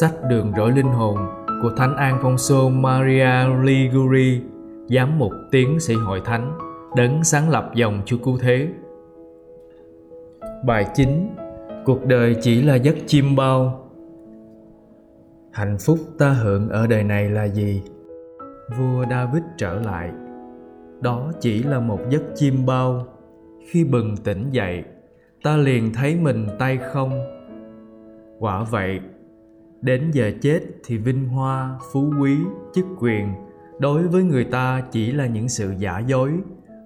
Sách đường rỗi linh hồn của Thánh An Phong Sô Maria Liguri, giám mục tiến sĩ hội thánh, đấng sáng lập dòng Chúa Cứu Thế. Bài 9 Cuộc đời chỉ là giấc chim bao Hạnh phúc ta hưởng ở đời này là gì? Vua David trở lại Đó chỉ là một giấc chim bao Khi bừng tỉnh dậy Ta liền thấy mình tay không Quả vậy Đến giờ chết thì vinh hoa, phú quý, chức quyền. Đối với người ta chỉ là những sự giả dối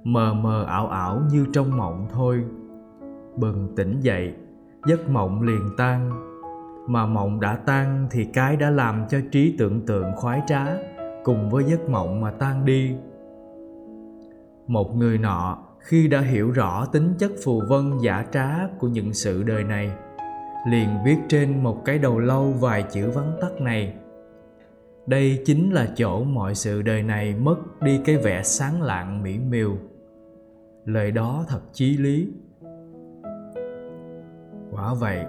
Mờ mờ ảo ảo như trong mộng thôi. Bừng tỉnh dậy giấc mộng liền tan. Mà mộng đã tan thì cái đã làm cho trí tưởng tượng khoái trá cùng với giấc mộng mà tan đi. Một người nọ khi đã hiểu rõ tính chất phù vân giả trá của những sự đời này liền viết trên một cái đầu lâu vài chữ vắn tắt này. Đây chính là chỗ mọi sự đời này mất đi cái vẻ sáng lạng mỹ miều. Lời đó thật chí lý. Quả vậy,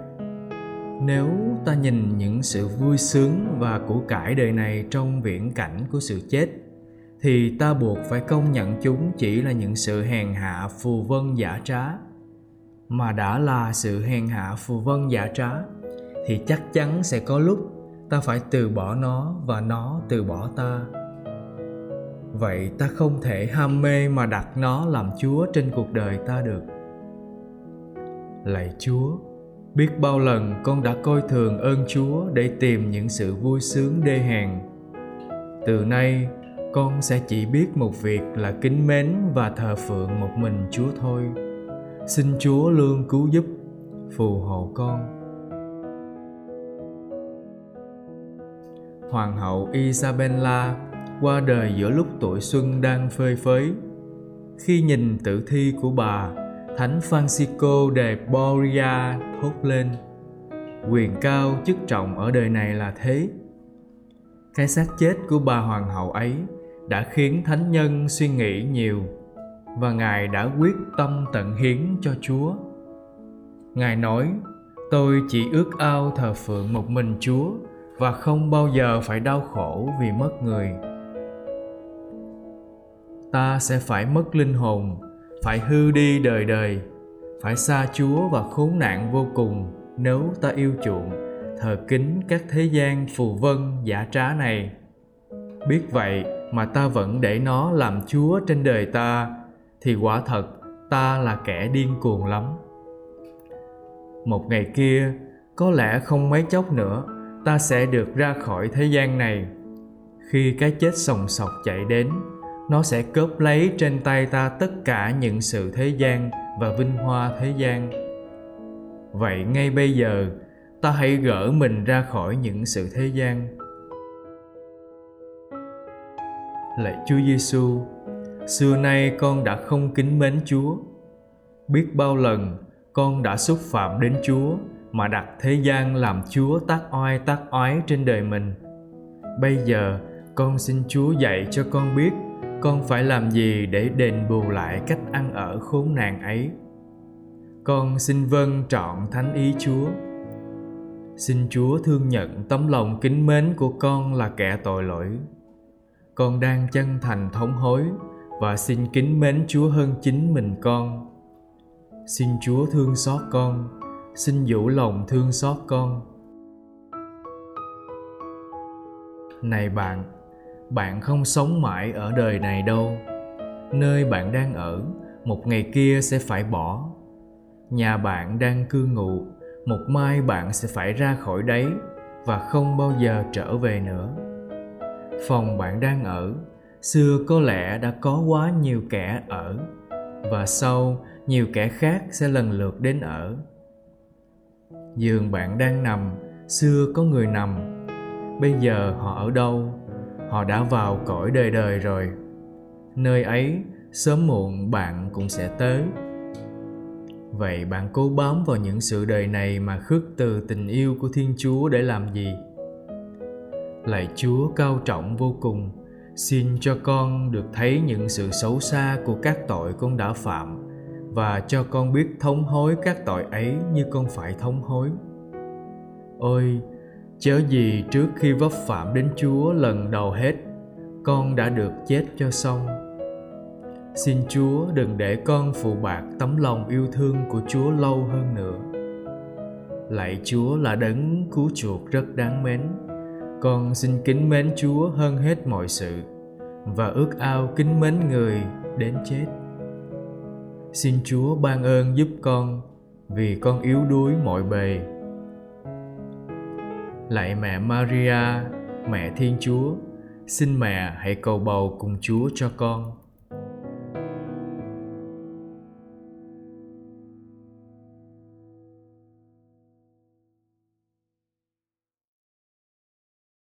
nếu ta nhìn những sự vui sướng và của cải đời này trong viễn cảnh của sự chết, thì ta buộc phải công nhận chúng chỉ là những sự hèn hạ, phù vân, giả trá mà đã là sự hèn hạ phù vân giả trá, thì chắc chắn sẽ có lúc ta phải từ bỏ nó và nó từ bỏ ta. Vậy ta không thể ham mê mà đặt nó làm chúa trên cuộc đời ta được. Lạy chúa, biết bao lần con đã coi thường ơn chúa để tìm những sự vui sướng đê hèn. Từ nay, con sẽ chỉ biết một việc là kính mến và thờ phượng một mình chúa thôi xin chúa lương cứu giúp, phù hộ con. Hoàng hậu isabella qua đời giữa lúc tuổi xuân đang phơi phới. Khi nhìn tử thi của bà, Thánh Francisco de Borgia thốt lên, Quyền cao chức trọng ở đời này là thế. Cái xác chết của bà hoàng hậu ấy đã khiến thánh nhân suy nghĩ nhiều và ngài đã quyết tâm tận hiến cho chúa. Ngài nói, tôi chỉ ước ao thờ phượng một mình chúa và không bao giờ phải đau khổ vì mất người. Ta sẽ phải mất linh hồn, phải hư đi đời đời, phải xa chúa và khốn nạn vô cùng nếu ta yêu chuộng, thờ kính các thế gian phù vân giả trá này. Biết vậy mà ta vẫn để nó làm chúa trên đời ta thì quả thật, ta là kẻ điên cuồng lắm. Một ngày kia, có lẽ không mấy chốc nữa, ta sẽ được ra khỏi thế gian này. Khi cái chết sòng sọc chạy đến, nó sẽ cướp lấy trên tay ta tất cả những sự thế gian và vinh hoa thế gian. Vậy ngay bây giờ, ta hãy gỡ mình ra khỏi những sự thế gian. Lạy chúa giêsu xưa nay con đã không kính mến chúa. Biết bao lần con đã xúc phạm đến chúa mà đặt thế gian làm chúa tác oai tác oái trên đời mình. Bây giờ con xin chúa dạy cho con biết con phải làm gì để đền bù lại cách ăn ở khốn nạn ấy. Con xin vâng trọn thánh ý chúa. Xin chúa thương nhận tấm lòng kính mến của con là kẻ tội lỗi. Con đang chân thành thống hối và xin kính mến chúa hơn chính mình con. Xin chúa thương xót con. Xin dũ lòng thương xót con. Này bạn bạn không sống mãi ở đời này đâu. Nơi bạn đang ở, một ngày kia sẽ phải bỏ. Nhà bạn đang cư ngụ, một mai bạn sẽ phải ra khỏi đấy và không bao giờ trở về nữa. Phòng bạn đang ở xưa có lẽ đã có quá nhiều kẻ ở, và sau, nhiều kẻ khác sẽ lần lượt đến ở. Giường bạn đang nằm, xưa có người nằm. Bây giờ họ ở đâu? Họ đã vào cõi đời đời rồi. Nơi ấy, sớm muộn bạn cũng sẽ tới. Vậy bạn cố bám vào những sự đời này mà khước từ tình yêu của thiên chúa để làm gì? Lạy chúa cao trọng vô cùng xin cho con được thấy những sự xấu xa của các tội con đã phạm, và cho con biết thống hối các tội ấy như con phải thống hối. Ôi, chớ gì trước khi vấp phạm đến chúa lần đầu hết, con đã được chết cho xong. Xin chúa đừng để con phụ bạc tấm lòng yêu thương của chúa lâu hơn nữa. Lạy chúa là đấng cứu chuộc rất đáng mến con xin kính mến chúa hơn hết mọi sự và ước ao kính mến người đến chết. Xin chúa ban ơn giúp con vì con yếu đuối mọi bề. Lạy mẹ maria, mẹ thiên chúa, xin mẹ hãy cầu bầu cùng chúa cho con.